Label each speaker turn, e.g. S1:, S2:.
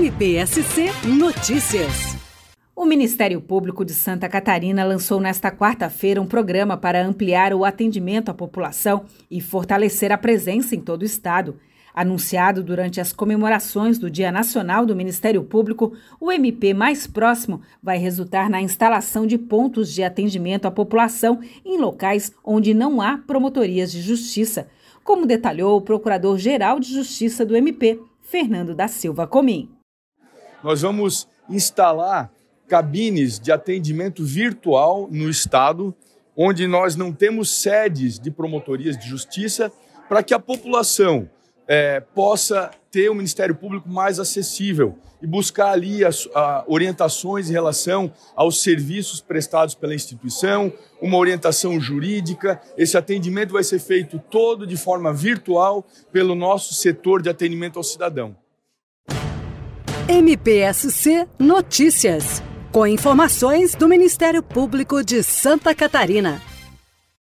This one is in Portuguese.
S1: MPSC Notícias. O Ministério Público de Santa Catarina lançou nesta quarta-feira um programa para ampliar o atendimento à população e fortalecer a presença em todo o estado. Anunciado durante as comemorações do Dia Nacional do Ministério Público, o MP mais próximo vai resultar na instalação de pontos de atendimento à população em locais onde não há promotorias de justiça, como detalhou o Procurador-Geral de Justiça do MP, Fernando da Silva Comim.
S2: Nós vamos instalar cabines de atendimento virtual no estado, onde nós não temos sedes de promotorias de justiça, para que a população é, possa ter o Ministério Público mais acessível e buscar ali as a, orientações em relação aos serviços prestados pela instituição, uma orientação jurídica. Esse atendimento vai ser feito todo de forma virtual pelo nosso setor de atendimento ao cidadão.
S1: MPSC Notícias, com informações do Ministério Público de Santa Catarina.